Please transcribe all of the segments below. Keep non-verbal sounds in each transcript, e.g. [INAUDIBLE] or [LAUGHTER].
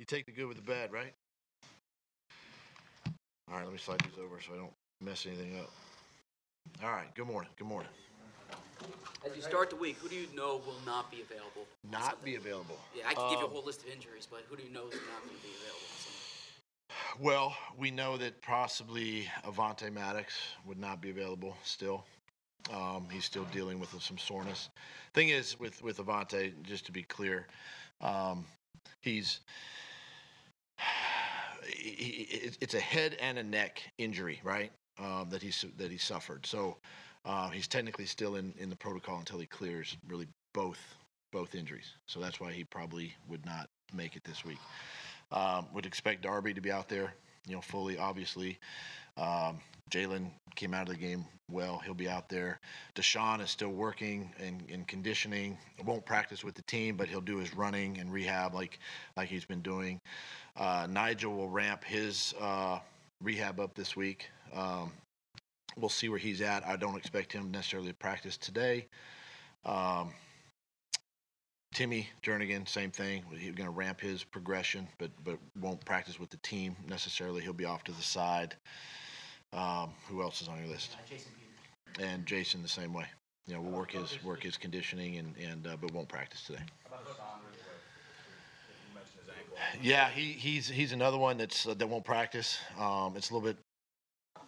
You take the good with the bad, right? All right, let me slide these over so I don't mess anything up. All right, good morning, good morning. As you start the week, who do you know will not be available? Not be available. Yeah, I can give you a Um, whole list of injuries, but who do you know is not going to be available? Well, we know that possibly Avonte Maddox would not be available still. Um, he's still dealing with some soreness. Thing is, with with Avonte, just to be clear, um, he's he, he- it- it's a head and a neck injury, right? Um, that he's that he suffered. So uh, he's technically still in in the protocol until he clears really both both injuries. So that's why he probably would not make it this week. Um, would expect Darby to be out there, you know, fully, obviously. Um, Jalen came out of the game well. He'll be out there. DeSean is still working and, and conditioning. Won't practice with the team, but he'll do his running and rehab like like he's been doing. Uh, Nigel will ramp his uh, rehab up this week. Um, we'll see where he's at. I don't expect him necessarily to practice today. Um, Timmy Jernigan, same thing. He's going to ramp his progression, but but won't practice with the team necessarily. He'll be off to the side. Um, who else is on your list? Jason Peters. And Jason the same way. You know, we'll work his work his conditioning and and uh, but won't practice today. About Coach Andrew Yeah, he, he's he's another one that's uh, that won't practice. Um, it's a little bit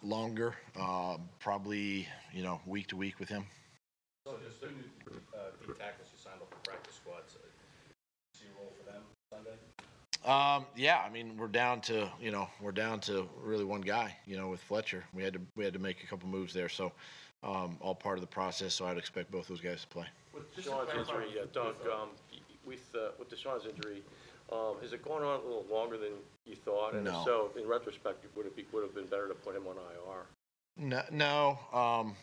longer, uh, probably you know week to week with him. So there's two new, uh, D practice squads. Uh, See a role for them Sunday? Um, yeah, I mean we're down to you know we're down to really one guy. You know with Fletcher, we had to we had to make a couple moves there. So um, all part of the process. So I'd expect both those guys to play. With DeSean's injury, uh, Doug, um, with, uh, with DeSean's injury, um, has it gone on a little longer than you thought? And if No. so, in retrospect, would it be, would have been better to put him on IR? No, no. Um,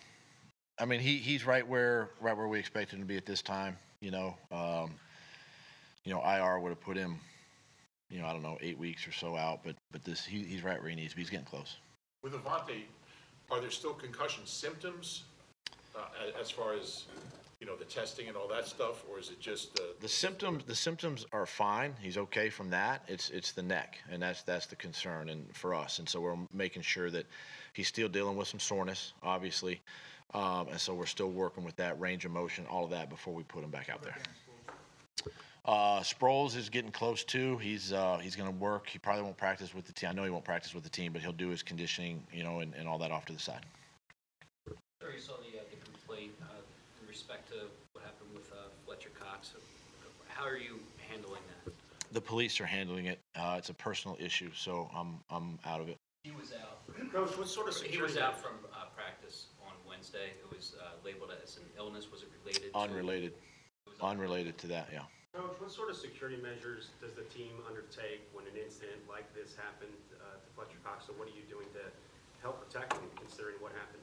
I mean, he, he's right where right where we expect him to be at this time. You know, um, you know, IR would have put him, you know, I don't know, eight weeks or so out. But but this he, he's right where he needs to be. He's getting close. With Avonte, are there still concussion symptoms uh, as far as, you know, the testing and all that stuff, or is it just uh, The symptoms the symptoms are fine. He's okay from that. It's it's the neck, and that's that's the concern and for us. And so we're making sure that he's still dealing with some soreness, obviously. Um, and so we're still working with that range of motion, all of that before we put him back out there. Uh, Sproles is getting close too. He's uh, he's going to work. He probably won't practice with the team. I know he won't practice with the team, but he'll do his conditioning, you know, and, and all that off to the side. Sure, you saw the, uh, the complaint, uh, in respect to what happened with, uh, Fletcher Cox. How are you handling that? The police are handling it. Uh, it's a personal issue, so I'm I'm out of it. He was out, Coach, what sort of he was out from, uh, practice on Wednesday. It was, uh, labeled as an illness. Was it related to? Unrelated, It was unrelated to that. Yeah. Coach, what sort of security measures does the team undertake when an incident like this happened uh, to Fletcher Cox? So what are you doing to help protect him, considering what happened?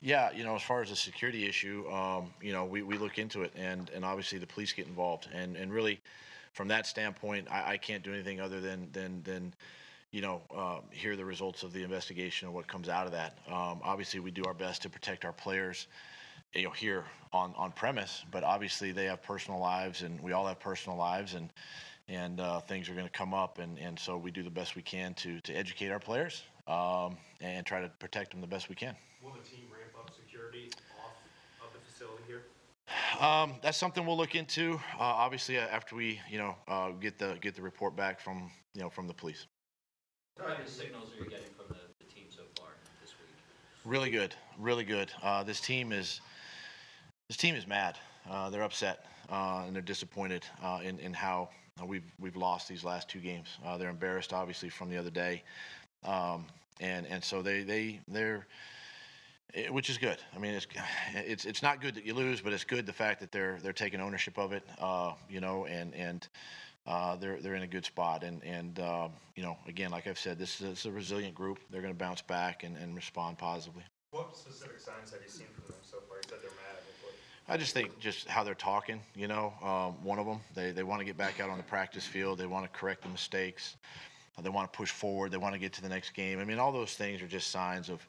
Yeah, you know, as far as the security issue, um, you know, we, we look into it, and and obviously the police get involved, and and really, from that standpoint, I, I can't do anything other than than than, you know, uh, hear the results of the investigation and what comes out of that. Um, obviously, we do our best to protect our players, you know, here on on premise, but obviously they have personal lives, and we all have personal lives, and and uh, things are going to come up, and and so we do the best we can to to educate our players, um, and try to protect them the best we can. Will the team ramp up security off of the facility here? Um, that's something we'll look into. Uh, obviously, uh, after we, you know, uh, get the get the report back from, you know, from the police. What kind of signals are you getting from the, the team so far this week? Really good, really good. Uh, this team is this team is mad. Uh, they're upset uh, and they're disappointed uh, in in how we've we've lost these last two games. Uh, they're embarrassed, obviously, from the other day, um, and and so they they they're. Eh, Which is good. I mean, it's [SIGHS] it's it's not good that you lose, but it's good the fact that they're they're taking ownership of it. Uh, you know, and and uh, they're they're in a good spot. And and uh, you know, again, like I've said, this is, is a resilient group. They're going to bounce back and, and respond positively. What specific signs have you seen from them so far? You said they're mad. I just think just how they're talking, you know, um, one of them, they, they want to get back out on the practice field. They want to correct the mistakes. They want to push forward. They want to get to the next game. I mean, all those things are just signs of,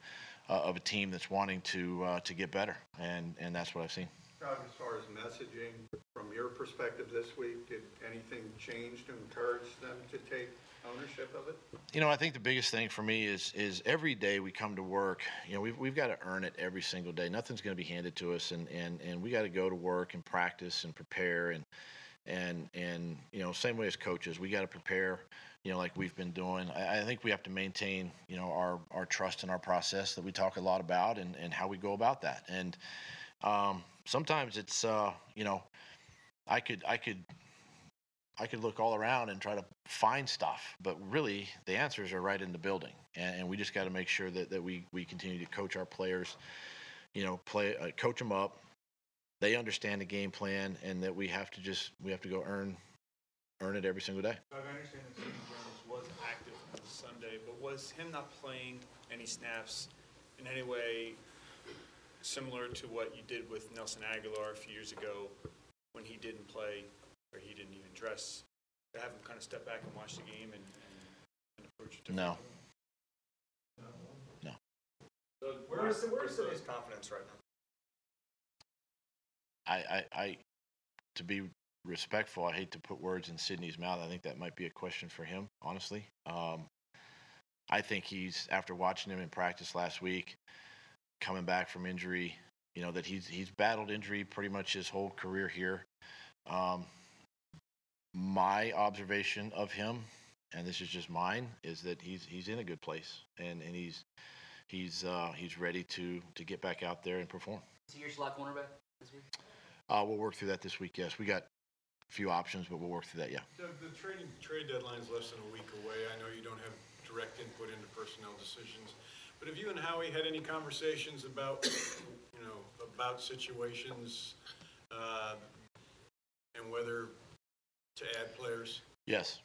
of a team that's wanting to, uh, to get better. And, and that's what I've seen. Doug, as far as messaging, from your perspective this week, did anything change to encourage them to take ownership of it? You know, I think the biggest thing for me is is every day we come to work. You know, we've we've got to earn it every single day. Nothing's going to be handed to us, and and and we got to go to work and practice and prepare and and and you know, same way as coaches, we got to prepare. You know, like we've been doing. I, I think we have to maintain you know our our trust in our process that we talk a lot about and and how we go about that. And um, sometimes it's uh, you know, I could I could I could look all around and try to find stuff, but really the answers are right in the building, and, and we just got to make sure that, that we we continue to coach our players, you know, play uh, coach them up. They understand the game plan, and that we have to just we have to go earn earn it every single day. I understand that Stephen Jones was active on Sunday, but was him not playing any snaps in any way similar to what you did with Nelson Agholor a few years ago when he didn't play or he didn't even dress? To have him kind of step back and watch the game and, and, and approach it No, differently? Where is, where is his confidence right now? I, I I to be respectful, I hate to put words in Sidney's mouth. I think that might be a question for him, honestly. Um, I think he's after watching him in practice last week, coming back from injury. You know that he's he's battled injury pretty much his whole career here. Um, my observation of him, and this is just mine, is that he's he's in a good place and and he's he's uh, he's ready to to get back out there and perform. Is he your slot cornerback this week? Uh, we'll work through that this week. Yes, we got a few options, but we'll work through that. Yeah. Doug, the trading, trade deadline's less than a week away. I know you don't have direct input into personnel decisions. But have you and Howie had any conversations about, you know, about situations, uh, and whether to add players? Yes.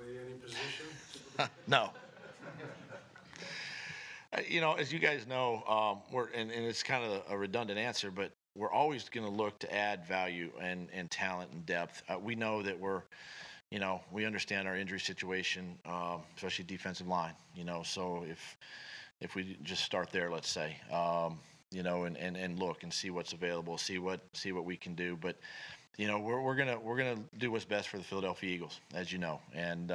Any position? [LAUGHS] no. Uh, You know, as you guys know, um, we're and, and it's kind of a redundant answer, but we're always going to look to add value and and talent and depth. Uh, we know that we're, you know, we understand our injury situation, um, especially defensive line. You know, so if if we just start there, let's say, um, you know, and, and, and look and see what's available, see what see what we can do. But you know, we're we're gonna we're gonna do what's best for the Philadelphia Eagles, as you know, and.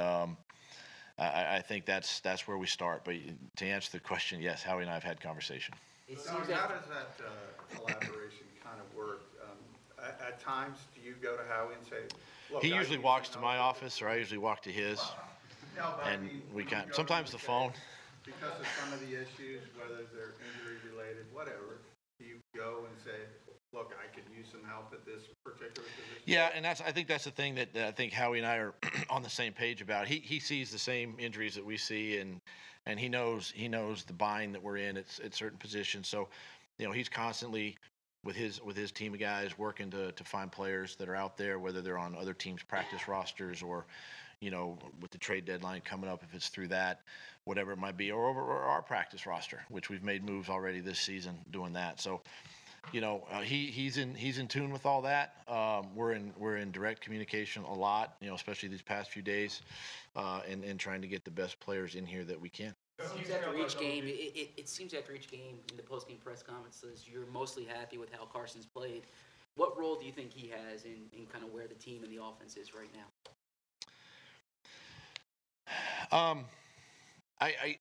I, I think that's that's where we start. But to answer the question, yes, Howie and I have had conversation. It So seems how does that uh, collaboration kind of work? Um, At, at times, do you go to Howie and say, look? He usually need walks to my office, or I usually walk to his, this?" No, but I and mean, we you can. Sometimes and the phone. Because of some of the issues, whether they're injury related, whatever, do you go and say, look, I could use some help at this particular position? Yeah, and that's I think that's the thing that, that I think Howie and I are [CLEARS THROAT] on the same page about. He he sees the same injuries that we see, and and he knows he knows the bind that we're in at, at certain positions. So, you know, he's constantly with his with his team of guys working to to find players that are out there, whether they're on other teams' practice rosters or, you know, with the trade deadline coming up, if it's through that, whatever it might be, or over or our practice roster, which we've made moves already this season doing that. So you know, uh, he he's in he's in tune with all that. Um, we're in we're in direct communication a lot, you know, especially these past few days, uh, and and trying to get the best players in here that we can. it seems after each game, it, it, it seems after each game in the post-game press conferences, you're mostly happy with how Carson's played. What role do you think he has in, in kind of where the team and the offense is right now? Um, I, I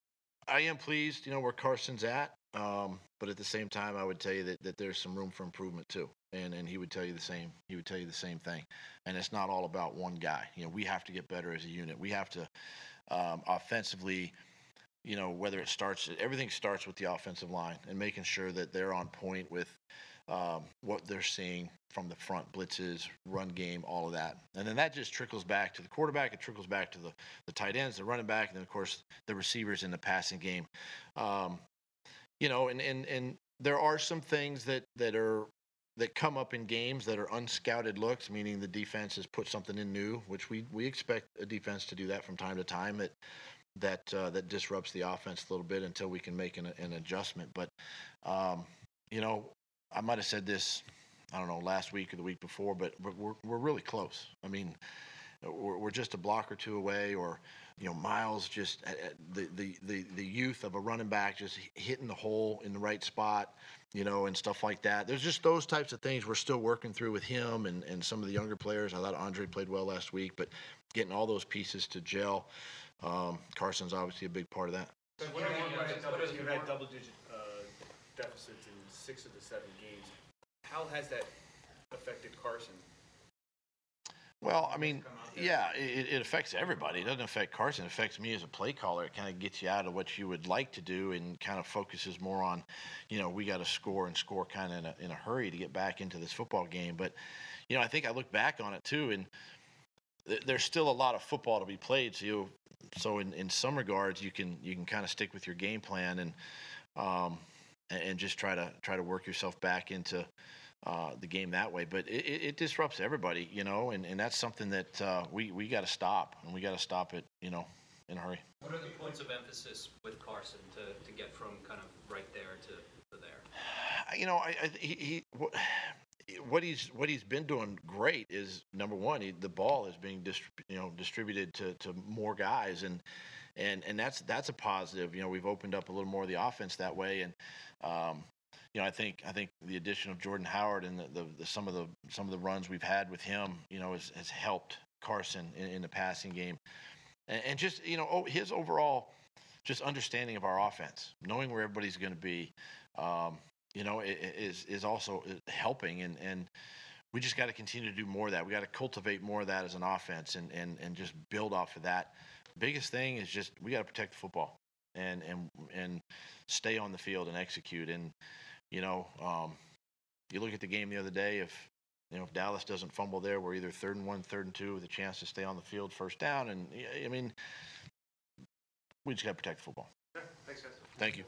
I am pleased, you know, where Carson's at. Um, but at the same time, I would tell you that, that there's some room for improvement too. And and he would tell you the same. He would tell you the same thing. And it's not all about one guy. You know, we have to get better as a unit. We have to um, offensively. You know, whether it starts, everything starts with the offensive line and making sure that they're on point with um, what they're seeing from the front blitzes, run game, all of that. And then that just trickles back to the quarterback. It trickles back to the, the tight ends, the running back, and then, of course, the receivers in the passing game. Um, you know, and, and, and there are some things that, that are that come up in games that are unscouted looks, meaning the defense has put something in new, which we, we expect a defense to do that from time to time. That that uh, that disrupts the offense a little bit until we can make an, an adjustment. But um, you know, I might have said this, I don't know, last week or the week before, but we're we're really close. I mean, we're, we're just a block or two away, or you know, Miles just uh, uh, the the the the youth of a running back just hitting the hole in the right spot, you know, and stuff like that. There's just those types of things we're still working through with him and and some of the younger players. I thought Andre played well last week, but getting all those pieces to gel. Um, Carson's obviously a big part of that. What are you had double, double-digit uh, deficits in six of the seven games. How has that affected Carson? Well, I mean, yeah, it, it affects everybody. It doesn't affect Carson. It affects me as a play caller. It kind of gets you out of what you would like to do and kind of focuses more on, you know, we got to score and score kind of in a, in a hurry to get back into this football game. But, you know, I think I look back on it too, and th- there's still a lot of football to be played. So, you, so in, in some regards, you can you can kind of stick with your game plan and um, and, and just try to try to work yourself back into uh, the game that way. But it, it, it disrupts everybody, you know, and, and that's something that uh, we we got to stop, and we got to stop it, you know, in a hurry. What are the points of emphasis with Carson to, to get from kind of right there to, to there? [SIGHS] you know, I, I he, he what, [SIGHS] what he's what he's been doing great is number one, he, the ball is being distri- you know distributed to, to more guys, and and and that's that's a positive. You know, we've opened up a little more of the offense that way, and um, you know, I think I think the addition of Jordan Howard and the, the, the some of the some of the runs we've had with him, you know, has, has helped Carson in, in the passing game, and, and just you know, his overall just understanding of our offense, knowing where everybody's going to be. Um, you know, is is also uh, helping, and and we just got to continue to do more of that. We got to cultivate more of that as an offense, and and and just build off of that. Biggest thing is just we got to protect the football, and and and stay on the field and execute. And you know, um, you look at the game the other day. If you know if Dallas doesn't fumble there, we're either third and one, third and two, with a chance to stay on the field, first down. And I mean, we just got to protect the football. Thanks, guys. Thank you.